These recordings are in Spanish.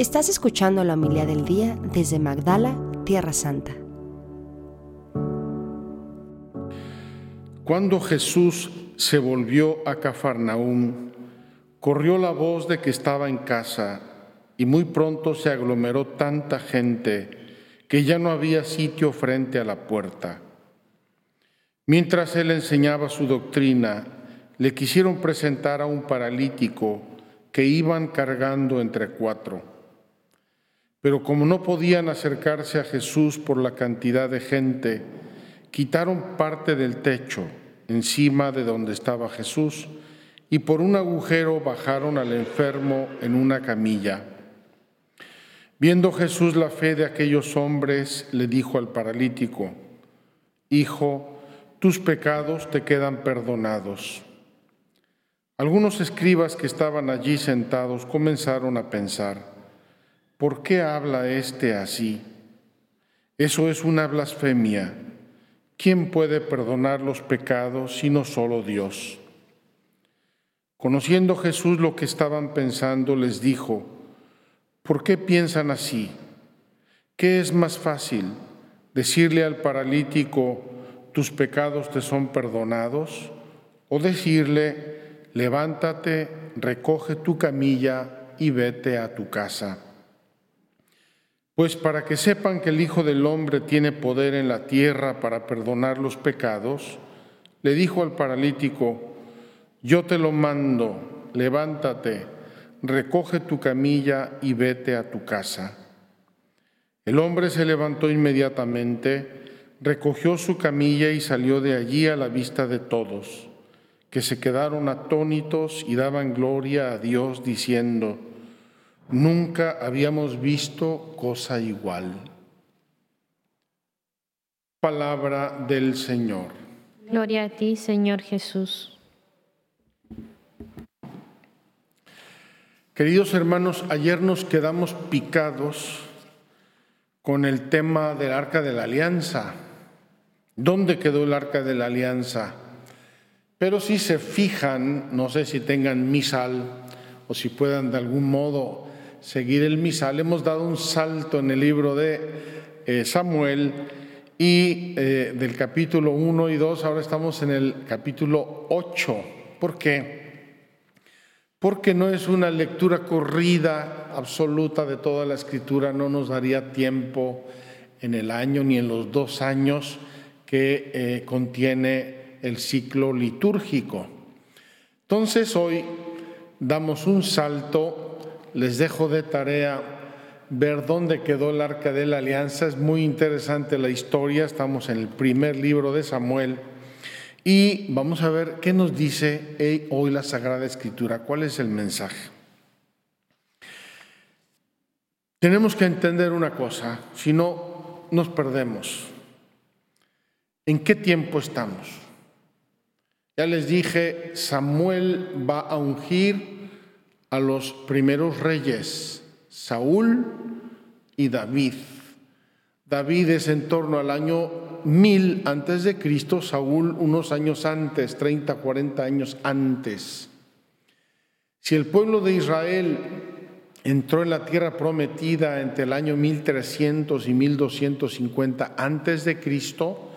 Estás escuchando la humildad del día desde Magdala, Tierra Santa. Cuando Jesús se volvió a Cafarnaúm, corrió la voz de que estaba en casa y muy pronto se aglomeró tanta gente que ya no había sitio frente a la puerta. Mientras él enseñaba su doctrina, le quisieron presentar a un paralítico que iban cargando entre cuatro. Pero como no podían acercarse a Jesús por la cantidad de gente, quitaron parte del techo encima de donde estaba Jesús y por un agujero bajaron al enfermo en una camilla. Viendo Jesús la fe de aquellos hombres, le dijo al paralítico, Hijo, tus pecados te quedan perdonados. Algunos escribas que estaban allí sentados comenzaron a pensar, ¿por qué habla éste así? Eso es una blasfemia. ¿Quién puede perdonar los pecados sino solo Dios? Conociendo Jesús lo que estaban pensando, les dijo, ¿por qué piensan así? ¿Qué es más fácil? ¿Decirle al paralítico, tus pecados te son perdonados? ¿O decirle, levántate, recoge tu camilla y vete a tu casa. Pues para que sepan que el Hijo del Hombre tiene poder en la tierra para perdonar los pecados, le dijo al paralítico, yo te lo mando, levántate, recoge tu camilla y vete a tu casa. El hombre se levantó inmediatamente, recogió su camilla y salió de allí a la vista de todos que se quedaron atónitos y daban gloria a Dios diciendo, nunca habíamos visto cosa igual. Palabra del Señor. Gloria a ti, Señor Jesús. Queridos hermanos, ayer nos quedamos picados con el tema del arca de la alianza. ¿Dónde quedó el arca de la alianza? Pero si se fijan, no sé si tengan misal o si puedan de algún modo seguir el misal, hemos dado un salto en el libro de eh, Samuel y eh, del capítulo 1 y 2, ahora estamos en el capítulo 8. ¿Por qué? Porque no es una lectura corrida absoluta de toda la escritura, no nos daría tiempo en el año ni en los dos años que eh, contiene el ciclo litúrgico. Entonces hoy damos un salto, les dejo de tarea ver dónde quedó el arca de la alianza, es muy interesante la historia, estamos en el primer libro de Samuel y vamos a ver qué nos dice hoy la Sagrada Escritura, cuál es el mensaje. Tenemos que entender una cosa, si no nos perdemos. ¿En qué tiempo estamos? Ya les dije, Samuel va a ungir a los primeros reyes, Saúl y David. David es en torno al año 1000 antes de Cristo, Saúl unos años antes, 30, 40 años antes. Si el pueblo de Israel entró en la tierra prometida entre el año 1300 y 1250 antes de Cristo,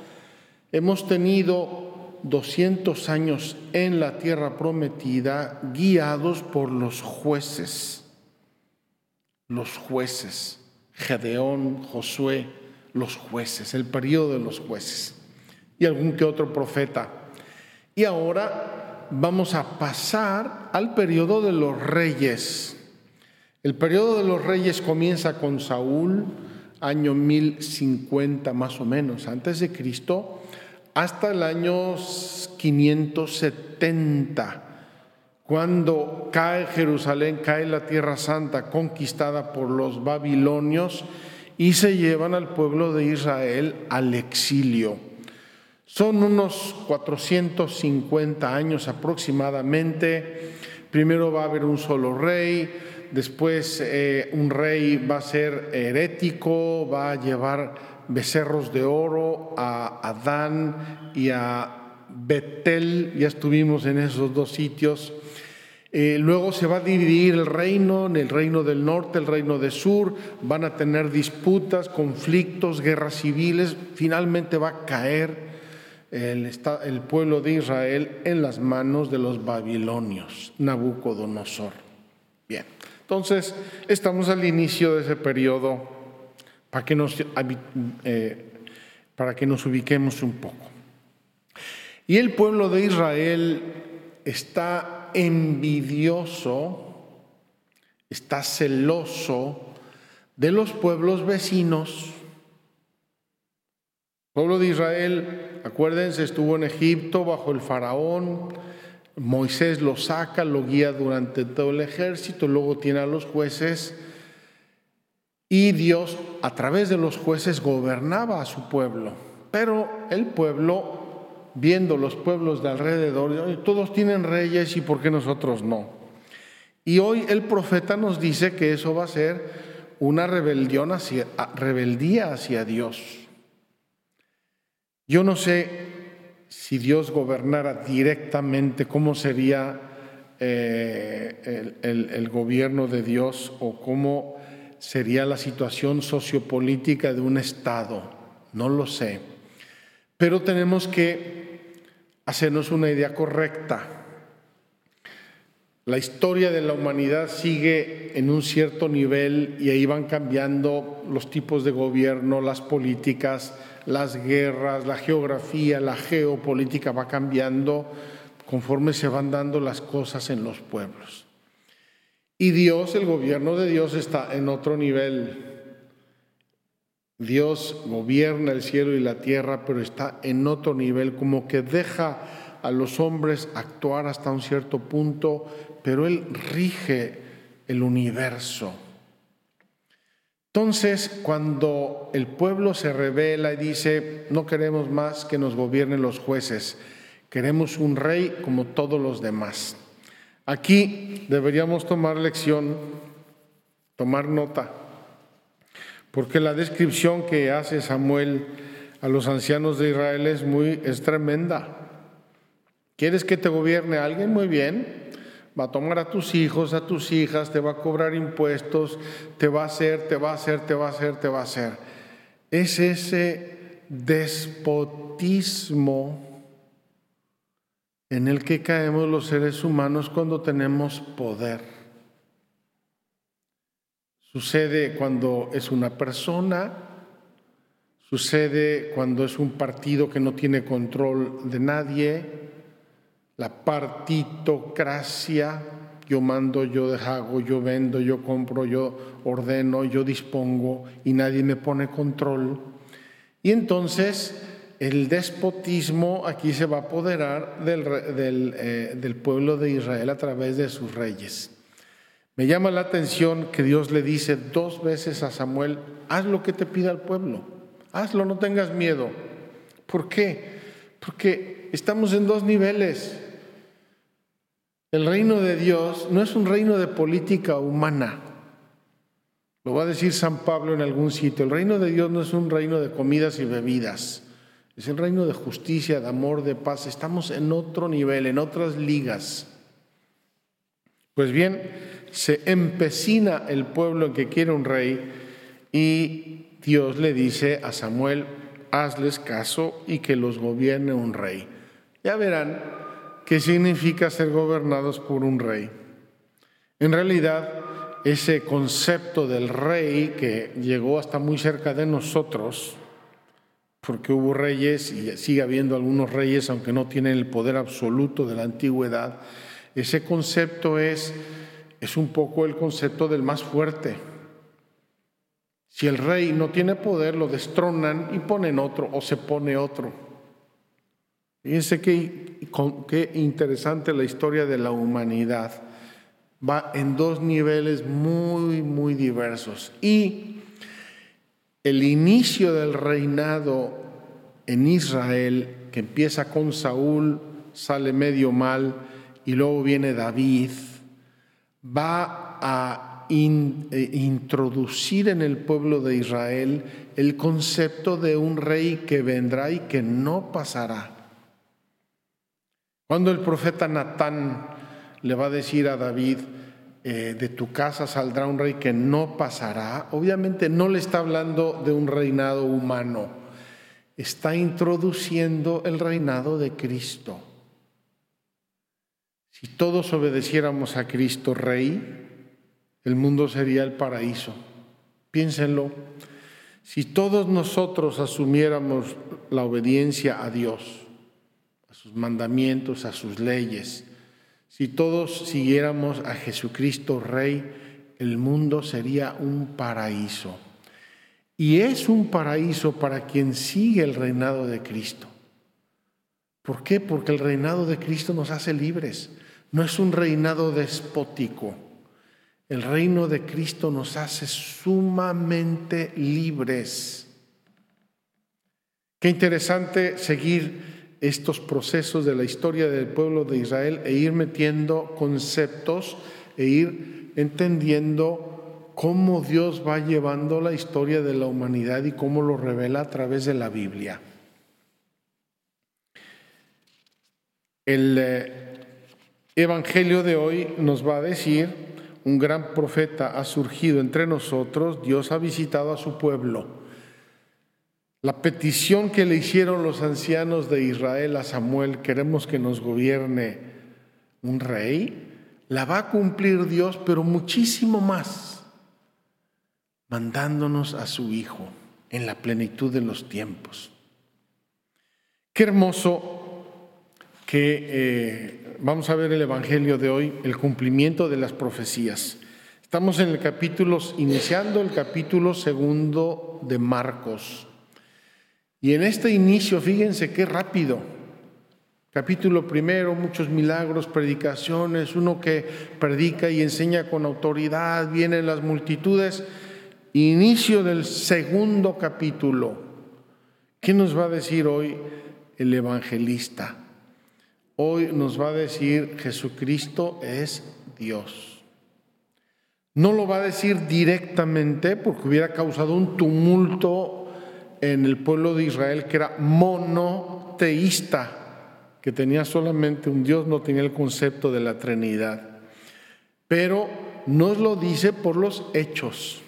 hemos tenido 200 años en la tierra prometida guiados por los jueces. Los jueces, Gedeón, Josué, los jueces, el periodo de los jueces y algún que otro profeta. Y ahora vamos a pasar al periodo de los reyes. El periodo de los reyes comienza con Saúl, año 1050 más o menos antes de Cristo, hasta el año 570, cuando cae Jerusalén, cae la Tierra Santa conquistada por los babilonios y se llevan al pueblo de Israel al exilio. Son unos 450 años aproximadamente. Primero va a haber un solo rey, después eh, un rey va a ser herético, va a llevar becerros de oro, a Adán y a Betel, ya estuvimos en esos dos sitios. Eh, luego se va a dividir el reino en el reino del norte, el reino del sur, van a tener disputas, conflictos, guerras civiles, finalmente va a caer el, el pueblo de Israel en las manos de los babilonios, Nabucodonosor. Bien, entonces estamos al inicio de ese periodo para que nos, eh, para que nos ubiquemos un poco. Y el pueblo de Israel está envidioso, está celoso de los pueblos vecinos. El pueblo de Israel, acuérdense, estuvo en Egipto bajo el faraón, Moisés lo saca, lo guía durante todo el ejército, luego tiene a los jueces y Dios a través de los jueces gobernaba a su pueblo. Pero el pueblo viendo los pueblos de alrededor, todos tienen reyes y por qué nosotros no. Y hoy el profeta nos dice que eso va a ser una rebelión hacia, rebeldía hacia Dios. Yo no sé si Dios gobernara directamente, cómo sería eh, el, el gobierno de Dios o cómo sería la situación sociopolítica de un Estado. No lo sé. Pero tenemos que hacernos una idea correcta. La historia de la humanidad sigue en un cierto nivel y ahí van cambiando los tipos de gobierno, las políticas, las guerras, la geografía, la geopolítica va cambiando conforme se van dando las cosas en los pueblos. Y Dios, el gobierno de Dios está en otro nivel. Dios gobierna el cielo y la tierra, pero está en otro nivel, como que deja a los hombres actuar hasta un cierto punto, pero Él rige el universo. Entonces, cuando el pueblo se revela y dice, no queremos más que nos gobiernen los jueces, queremos un rey como todos los demás. Aquí deberíamos tomar lección, tomar nota porque la descripción que hace Samuel a los ancianos de Israel es muy es tremenda. ¿Quieres que te gobierne alguien? Muy bien. Va a tomar a tus hijos, a tus hijas, te va a cobrar impuestos, te va a hacer, te va a hacer, te va a hacer, te va a hacer. Es ese despotismo en el que caemos los seres humanos cuando tenemos poder. Sucede cuando es una persona, sucede cuando es un partido que no tiene control de nadie, la partitocracia, yo mando, yo hago, yo vendo, yo compro, yo ordeno, yo dispongo y nadie me pone control. Y entonces el despotismo aquí se va a apoderar del, eh, del pueblo de Israel a través de sus reyes. Me llama la atención que Dios le dice dos veces a Samuel, haz lo que te pida el pueblo, hazlo, no tengas miedo. ¿Por qué? Porque estamos en dos niveles. El reino de Dios no es un reino de política humana. Lo va a decir San Pablo en algún sitio. El reino de Dios no es un reino de comidas y bebidas. Es el reino de justicia, de amor, de paz. Estamos en otro nivel, en otras ligas. Pues bien, se empecina el pueblo en que quiere un rey y Dios le dice a Samuel, hazles caso y que los gobierne un rey. Ya verán qué significa ser gobernados por un rey. En realidad, ese concepto del rey que llegó hasta muy cerca de nosotros, porque hubo reyes y sigue habiendo algunos reyes, aunque no tienen el poder absoluto de la antigüedad, ese concepto es es un poco el concepto del más fuerte. Si el rey no tiene poder, lo destronan y ponen otro o se pone otro. Fíjense qué, qué interesante la historia de la humanidad. Va en dos niveles muy, muy diversos. Y el inicio del reinado en Israel, que empieza con Saúl, sale medio mal, y luego viene David, va a eh, introducir en el pueblo de Israel el concepto de un rey que vendrá y que no pasará. Cuando el profeta Natán le va a decir a David, eh, de tu casa saldrá un rey que no pasará, obviamente no le está hablando de un reinado humano, está introduciendo el reinado de Cristo. Si todos obedeciéramos a Cristo Rey, el mundo sería el paraíso. Piénsenlo. Si todos nosotros asumiéramos la obediencia a Dios, a sus mandamientos, a sus leyes, si todos siguiéramos a Jesucristo Rey, el mundo sería un paraíso. Y es un paraíso para quien sigue el reinado de Cristo. ¿Por qué? Porque el reinado de Cristo nos hace libres. No es un reinado despótico. El reino de Cristo nos hace sumamente libres. Qué interesante seguir estos procesos de la historia del pueblo de Israel e ir metiendo conceptos e ir entendiendo cómo Dios va llevando la historia de la humanidad y cómo lo revela a través de la Biblia. El eh, Evangelio de hoy nos va a decir un gran profeta ha surgido entre nosotros, Dios ha visitado a su pueblo. La petición que le hicieron los ancianos de Israel a Samuel, queremos que nos gobierne un rey, la va a cumplir Dios, pero muchísimo más, mandándonos a su Hijo en la plenitud de los tiempos. Qué hermoso que eh, vamos a ver el Evangelio de hoy, el cumplimiento de las profecías. Estamos en el capítulo, iniciando el capítulo segundo de Marcos. Y en este inicio, fíjense qué rápido. Capítulo primero, muchos milagros, predicaciones, uno que predica y enseña con autoridad, vienen las multitudes. Inicio del segundo capítulo. ¿Qué nos va a decir hoy el evangelista? Hoy nos va a decir Jesucristo es Dios. No lo va a decir directamente porque hubiera causado un tumulto en el pueblo de Israel que era monoteísta, que tenía solamente un Dios, no tenía el concepto de la Trinidad. Pero nos lo dice por los hechos.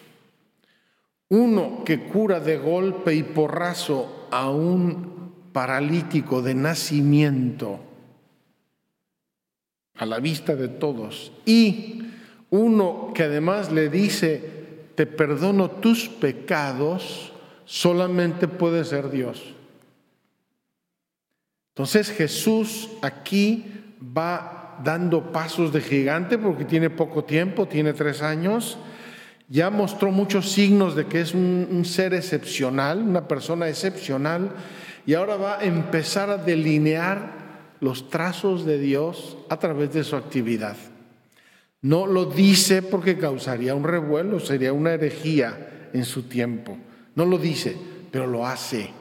Uno que cura de golpe y porrazo a un paralítico de nacimiento a la vista de todos. Y uno que además le dice, te perdono tus pecados, solamente puede ser Dios. Entonces Jesús aquí va dando pasos de gigante porque tiene poco tiempo, tiene tres años. Ya mostró muchos signos de que es un, ser excepcional, una persona excepcional, y ahora va a empezar a delinear los trazos de Dios a través de su actividad. No lo dice porque causaría un revuelo, sería una herejía en su tiempo. No lo dice, pero lo hace.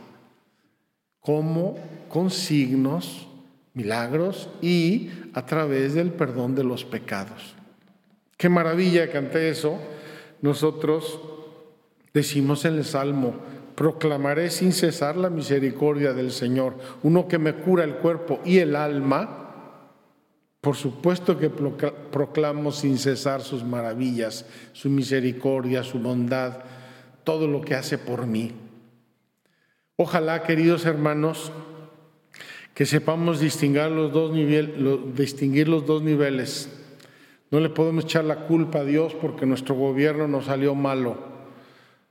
Como con signos, milagros y a través del perdón de los pecados. Qué maravilla que ante eso nosotros decimos en el Salmo, proclamaré sin cesar la misericordia del Señor. Uno que me cura el cuerpo y el alma, por supuesto que proclamo sin cesar sus maravillas, su misericordia, su bondad, todo lo que hace por mí. Ojalá, queridos hermanos, que sepamos distinguir los dos, distinguir los dos niveles. No le podemos echar la culpa a Dios porque nuestro gobierno nos salió malo.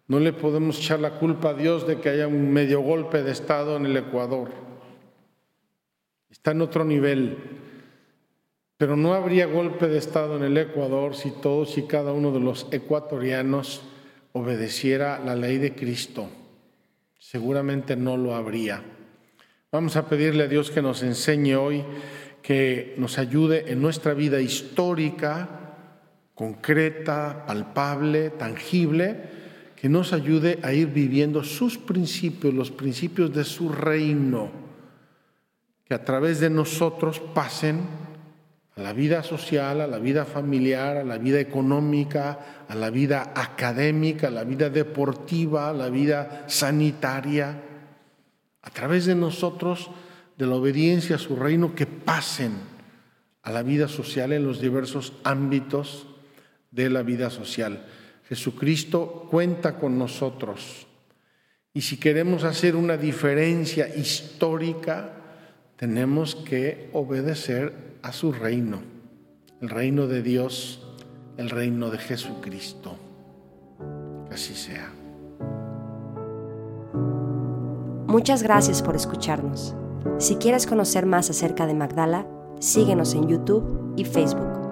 No le podemos echar la culpa a Dios de que haya un medio golpe de Estado en el Ecuador. Está en otro nivel. Pero no habría golpe de Estado en el Ecuador si todos y cada uno de los ecuatorianos obedeciera la ley de Cristo. Seguramente no lo habría. Vamos a pedirle a Dios que nos enseñe hoy, que nos ayude en nuestra vida histórica, concreta, palpable, tangible, que nos ayude a ir viviendo sus principios, los principios de su reino, que a través de nosotros pasen a la vida social, a la vida familiar, a la vida económica, a la vida académica, a la vida deportiva, a la vida sanitaria, a través de nosotros, de la obediencia a su reino, que pasen a la vida social en los diversos ámbitos de la vida social. Jesucristo cuenta con nosotros. Y si queremos hacer una diferencia histórica, tenemos que obedecer a su reino, el reino de Dios, el reino de Jesucristo. Que así sea. Muchas gracias por escucharnos. Si quieres conocer más acerca de Magdala, síguenos en YouTube y Facebook.